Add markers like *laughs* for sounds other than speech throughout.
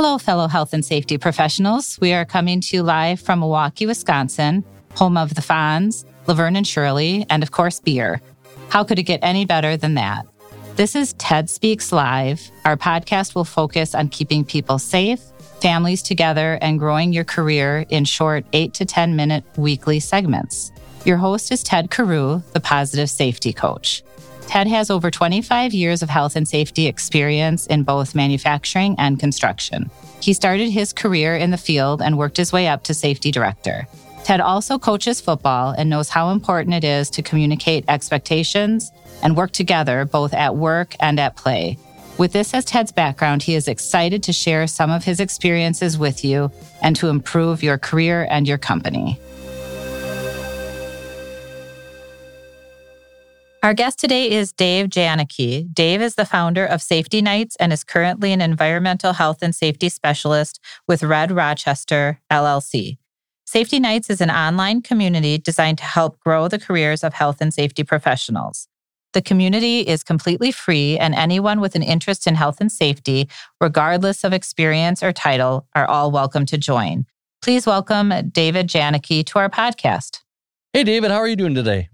Hello, fellow health and safety professionals. We are coming to you live from Milwaukee, Wisconsin, home of the Fonz, Laverne and Shirley, and of course, beer. How could it get any better than that? This is TED Speaks Live. Our podcast will focus on keeping people safe, families together, and growing your career in short 8 to 10 minute weekly segments. Your host is Ted Carew, the positive safety coach. Ted has over 25 years of health and safety experience in both manufacturing and construction. He started his career in the field and worked his way up to safety director. Ted also coaches football and knows how important it is to communicate expectations and work together both at work and at play. With this as Ted's background, he is excited to share some of his experiences with you and to improve your career and your company. Our guest today is Dave Janicki. Dave is the founder of Safety Nights and is currently an environmental health and safety specialist with Red Rochester LLC. Safety Nights is an online community designed to help grow the careers of health and safety professionals. The community is completely free, and anyone with an interest in health and safety, regardless of experience or title, are all welcome to join. Please welcome David Janicki to our podcast. Hey, David, how are you doing today?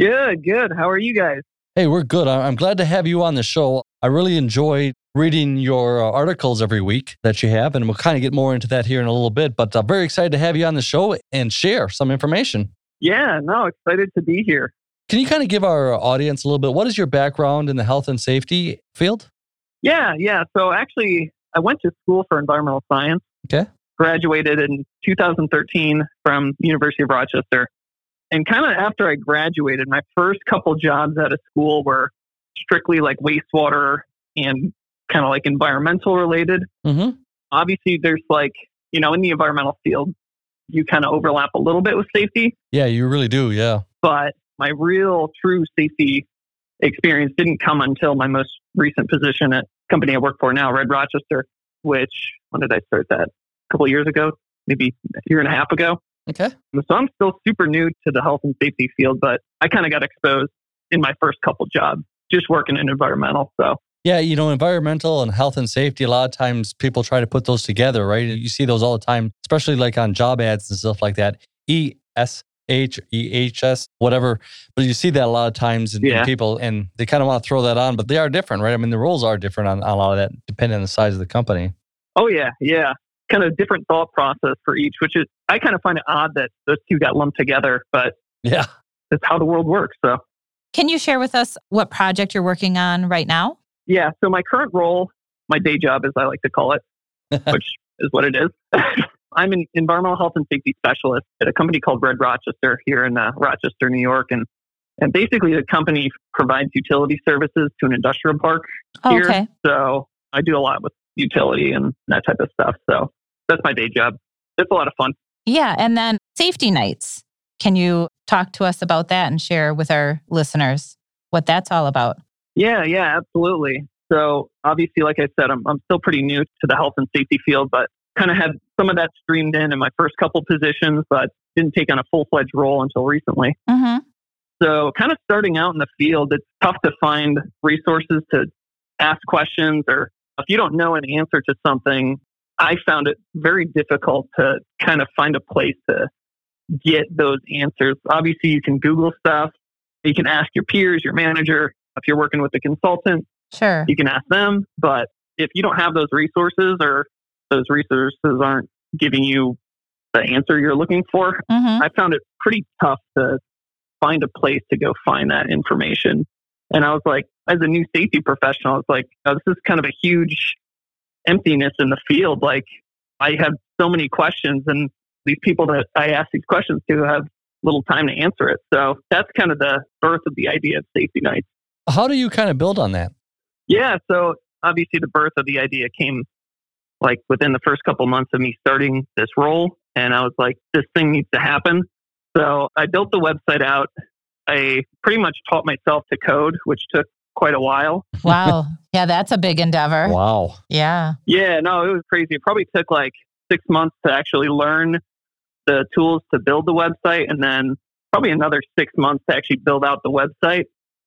Good, good. How are you guys? Hey, we're good. I'm glad to have you on the show. I really enjoy reading your uh, articles every week that you have, and we'll kind of get more into that here in a little bit. But I'm very excited to have you on the show and share some information. Yeah, no, excited to be here. Can you kind of give our audience a little bit? What is your background in the health and safety field? Yeah, yeah. So actually, I went to school for environmental science. Okay. Graduated in 2013 from University of Rochester and kind of after I graduated, my first couple jobs out of school were strictly like wastewater and kind of like environmental related. Mm-hmm. Obviously, there's like, you know, in the environmental field, you kind of overlap a little bit with safety. Yeah, you really do. Yeah. But my real true safety experience didn't come until my most recent position at company I work for now, Red Rochester, which when did I start that? A couple years ago, maybe a year and a half ago. Okay. So I'm still super new to the health and safety field, but I kind of got exposed in my first couple jobs just working in environmental. So yeah, you know, environmental and health and safety, a lot of times people try to put those together, right? You see those all the time, especially like on job ads and stuff like that. E S H E H S, whatever. But you see that a lot of times in, Yeah. in people and they kind of want to throw that on, but they are different, right? I mean, the rules are different on, on a lot of that, depending on the size of the company. Oh yeah, yeah. Kind of different thought process for each, which is I kind of find it odd that those two got lumped together, but Yeah. that's how the world works. So Can you share with us what project you're working on right now? yeah, so my current role, my day job as I like to call it, *laughs* which is what it is. *laughs* I'm an environmental health and safety specialist at a company called Red Rochester here in uh, Rochester, New York, and and basically the company provides utility services to an industrial park Oh, here. okay. So I do a lot with utility and that type of stuff. So that's my day job. It's a lot of fun. Yeah. And then safety nights. Can you talk to us about that and share with our listeners what that's all about? Yeah, yeah, absolutely. So obviously, like I said, I'm, I'm still pretty new to the health and safety field, but kind of had some of that streamed in in my first couple positions, but didn't take on a full fledged role until recently. Mm-hmm. So kind of starting out in the field, it's tough to find resources to ask questions or if you don't know an answer to something, I found it very difficult to kind of find a place to get those answers. Obviously, you can Google stuff. You can ask your peers, your manager. If you're working with a consultant, Sure. you can ask them. But if you don't have those resources or those resources aren't giving you the answer you're looking for, Mm-hmm. I found it pretty tough to find a place to go find that information. And I was like, as a new safety professional, I was like, oh, this is kind of a huge emptiness in the field. Like, I have so many questions, and these people that I ask these questions to have little time to answer it. So that's kind of the birth of the idea of safety nights. How do you kind of build on that? Yeah. So obviously, the birth of the idea came like within the first couple months of me starting this role. And I was like, this thing needs to happen. So I built the website out. I pretty much taught myself to code, which took quite a while. Wow. Yeah, that's a big endeavor. Wow. Yeah. Yeah, no, it was crazy. It probably took like six months to actually learn the tools to build the website and then probably another six months to actually build out the website.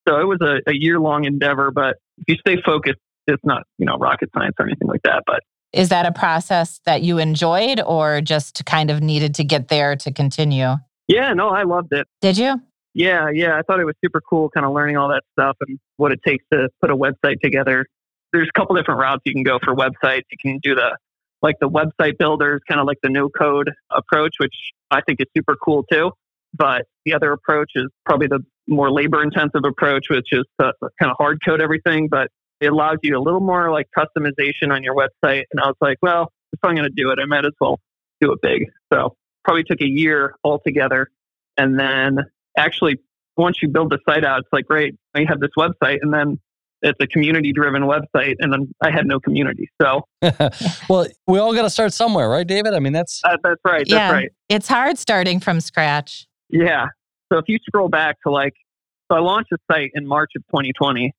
So it was a, a year long endeavor, but if you stay focused, it's not, you know, rocket science or anything like that. But Is that a process that you enjoyed or just kind of needed to get there to continue? Yeah, no, I loved it. Did you? Yeah, yeah. I thought it was super cool kind of learning all that stuff and what it takes to put a website together. There's a couple different routes you can go for websites. You can do the like the website builders, kind of like the no code approach, which I think is super cool too. But the other approach is probably the more labor intensive approach, which is to kind of hard code everything. But it allows you a little more like customization on your website. And I was like, well, if I'm going to do it, I might as well do it big. So probably took a year altogether. And then actually, once you build the site out, it's like, great, I have this website. And then it's a community driven website and then I had no community. So, *laughs* well, we all got to start somewhere, right, David? I mean, that's uh, that's right. Yeah, that's right. It's hard starting from scratch. Yeah. So if you scroll back to like, so I launched the site in March of 2020,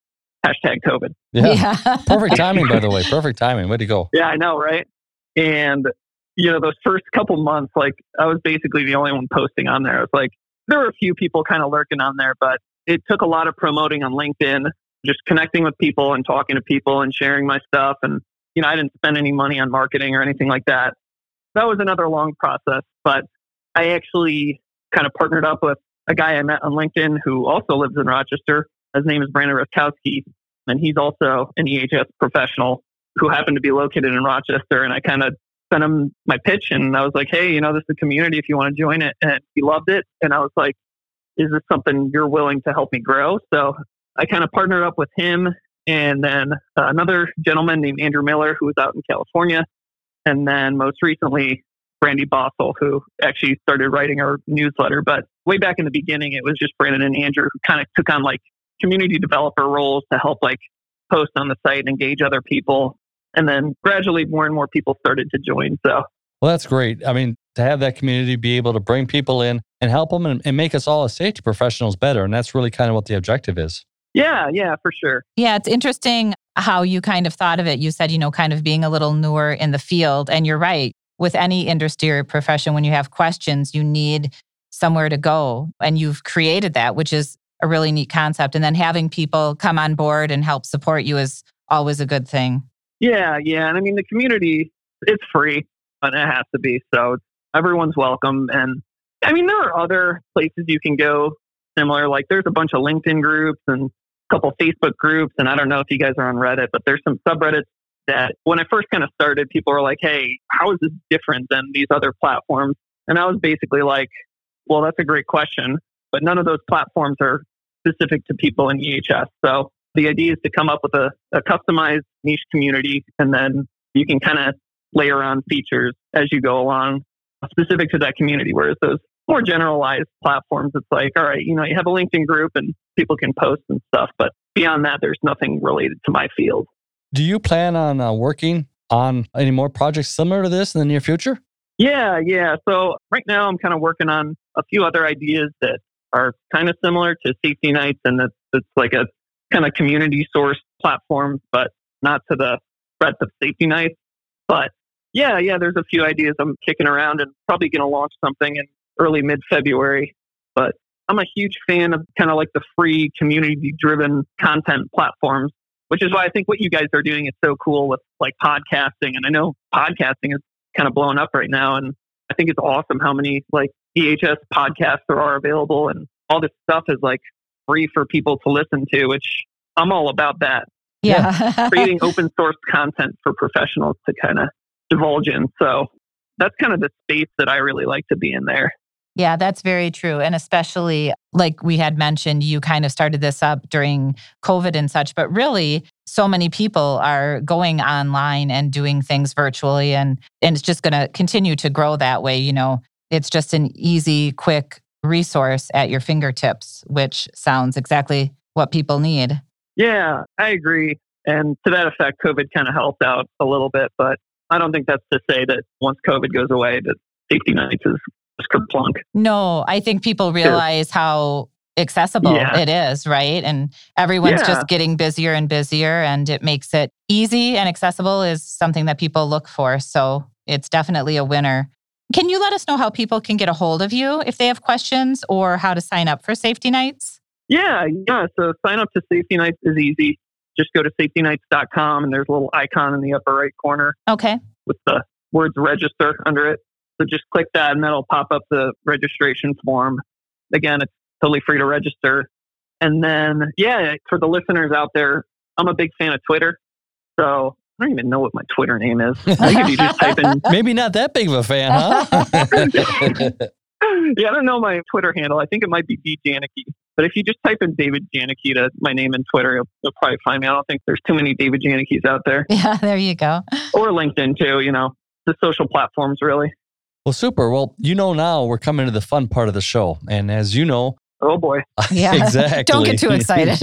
hashtag COVID. Yeah. yeah. Perfect timing, by the way. *laughs* Perfect timing. Way to go. Yeah, I know, right? And, you know, those first couple months, like I was basically the only one posting on there. I was like, there were a few people kind of lurking on there, but it took a lot of promoting on LinkedIn just connecting with people and talking to people and sharing my stuff. And, you know, I didn't spend any money on marketing or anything like that. That was another long process, but I actually kind of partnered up with a guy I met on LinkedIn who also lives in Rochester. His name is Brandon Rutkowski, and he's also an EHS professional who happened to be located in Rochester. And I kind of sent him my pitch and I was like, hey, you know, this is a community if you want to join it. And he loved it. And I was like, is this something you're willing to help me grow? So I kind of partnered up with him and then uh, another gentleman named Andrew Miller who was out in California. And then most recently, Brandy Bossel, who actually started writing our newsletter. But way back in the beginning, it was just Brandon and Andrew who kind of took on like community developer roles to help like post on the site and engage other people. And then gradually more and more people started to join. So, well, that's great. I mean, to have that community be able to bring people in and help them and, and make us all as safety professionals better. And that's really kind of what the objective is. Yeah, yeah, for sure. Yeah, it's interesting how you kind of thought of it. You said, you know, kind of being a little newer in the field. And you're right. With any industry or profession, when you have questions, you need somewhere to go. And you've created that, which is a really neat concept. And then having people come on board and help support you is always a good thing. Yeah, yeah. And I mean, the community, it's free, but it has to be. So everyone's welcome. And I mean, there are other places you can go similar. Like there's a bunch of LinkedIn groups and a couple Facebook groups, and I don't know if you guys are on Reddit, but there's some subreddits that when I first kind of started, people were like, hey, how is this different than these other platforms? And I was basically like, well, that's a great question, but none of those platforms are specific to people in EHS. So the idea is to come up with a, a customized niche community, and then you can kind of layer on features as you go along specific to that community. Whereas those more generalized platforms, it's like, all right, you know, you have a LinkedIn group and people can post and stuff, but beyond that, there's nothing related to my field. Do you plan on uh, working on any more projects similar to this in the near future? Yeah, yeah. So right now, I'm kind of working on a few other ideas that are kind of similar to Safety Nights, and that's it's like a kind of community source platforms, but not to the breadth of Safety Nights. But yeah, yeah, there's a few ideas I'm kicking around and probably going to launch something in early mid February. But I'm a huge fan of kind of like the free community driven content platforms, which is why I think what you guys are doing is so cool with like podcasting. And I know podcasting is kind of blowing up right now. And I think it's awesome how many like EHS podcasts there are available and all this stuff is like free for people to listen to, which I'm all about that. Yeah. *laughs* Creating open source content for professionals to kind of divulge in. So that's kind of the space that I really like to be in there. Yeah, that's very true. And especially like we had mentioned, you kind of started this up during COVID and such, but really so many people are going online and doing things virtually and and it's just going to continue to grow that way, you know. It's just an easy, quick resource at your fingertips, which sounds exactly what people need. Yeah, I agree. And to that effect, COVID kind of helped out a little bit, but I don't think that's to say that once COVID goes away, that safety nights is just kerplunk. No, I think people realize how accessible yeah. it is, right? And everyone's yeah. just getting busier and busier, and it makes it easy and accessible is something that people look for. So it's definitely a winner. Can you let us know how people can get a hold of you if they have questions or how to sign up for safety nights? Yeah, yeah. So sign up to safety nights is easy. just go to safetynights.com and there's a little icon in the upper right corner Okay. with the words register under it. So just click that and that'll pop up the registration form. Again, it's totally free to register. And then, yeah, for the listeners out there, I'm a big fan of Twitter. So I don't even know what my Twitter name is. *laughs* I think if you just type in, *laughs* Maybe not that big of a fan, huh? *laughs* yeah, I don't know my Twitter handle. I think it might be D Janicki. But if you just type in David Janicki to my name in Twitter, you'll, you'll probably find me. I don't think there's too many David Janickis out there. Yeah, there you go. Or LinkedIn too, you know, the social platforms really. well, super. Well, you know now we're coming to the fun part of the show. And as you know, Oh boy. Yeah. exactly. Don't get too excited.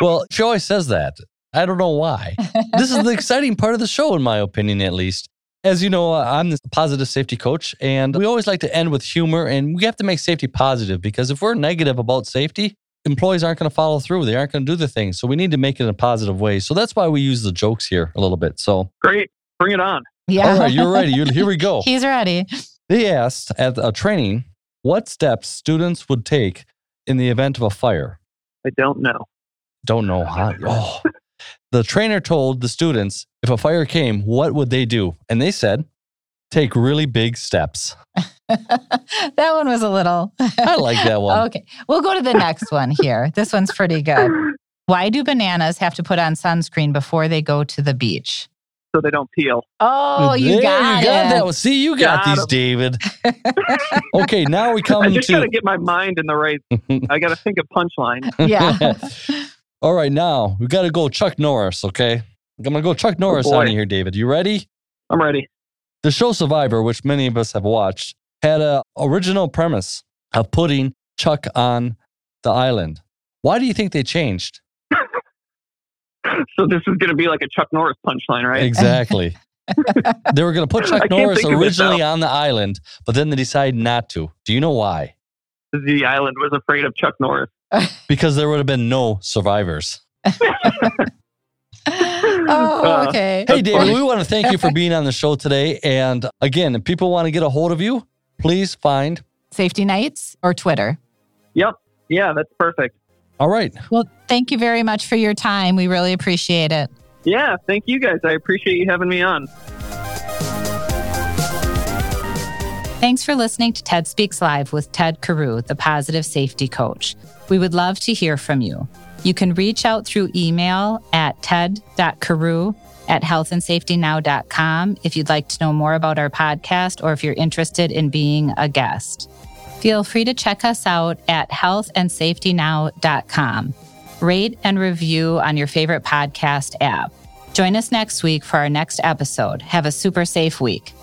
well, she always says that. I don't know why. *laughs* This is the exciting part of the show, in my opinion, at least. As you know, uh, I'm the positive safety coach, and we always like to end with humor, and we have to make safety positive because if we're negative about safety, employees aren't going to follow through. They aren't going to do the thing. So we need to make it in a positive way. So that's why we use the jokes here a little bit. So, Great. Bring it on. yeah. all right, you're ready. You're, here we go. *laughs* He's ready. They asked at a training what steps students would take in the event of a fire. I don't know. Don't know how. *laughs* Oh. The trainer told the students if a fire came, what would they do? And they said, take really big steps. *laughs* that one was a little. I like that one. *laughs* Okay. We'll go to the next one here. This one's pretty good. Why do bananas have to put on sunscreen before they go to the beach? So they don't peel. Oh, you There got, you got it. that one. See, you got, Got these, 'em. David. *laughs* okay, now we come to I just got to to. get my mind in the right. I got to think of punchline. Yeah. All right, now we got to go Chuck Norris, okay? I'm going to go Chuck Norris boy. on you here, David. You ready? I'm ready. The show Survivor, which many of us have watched, had an original premise of putting Chuck on the island. Why do you think they changed? *laughs* So this is going to be like a Chuck Norris punchline, right? Exactly. *laughs* they were going to put Chuck Norris think of it originally on the island, but then they decided not to. Do you know why? The island was afraid of Chuck Norris. *laughs* Because there would have been no survivors. *laughs* oh, Uh, okay. Hey, David, funny. we want to thank you for being on the show today. And again, if people want to get a hold of you, please find. Safety Nights or Twitter? Yep. Yeah, that's perfect. All right. Well, thank you very much for your time. We really appreciate it. Yeah, thank you guys. I appreciate you having me on. Thanks for listening to TED Speaks Live with Ted Carew, the positive safety coach. We would love to hear from you. You can reach out through email at ted.carew at healthandsafetynow.com if you'd like to know more about our podcast or if you're interested in being a guest. Feel free to check us out at healthandsafetynow.com. Rate and review on your favorite podcast app. Join us next week for our next episode. Have a super safe week.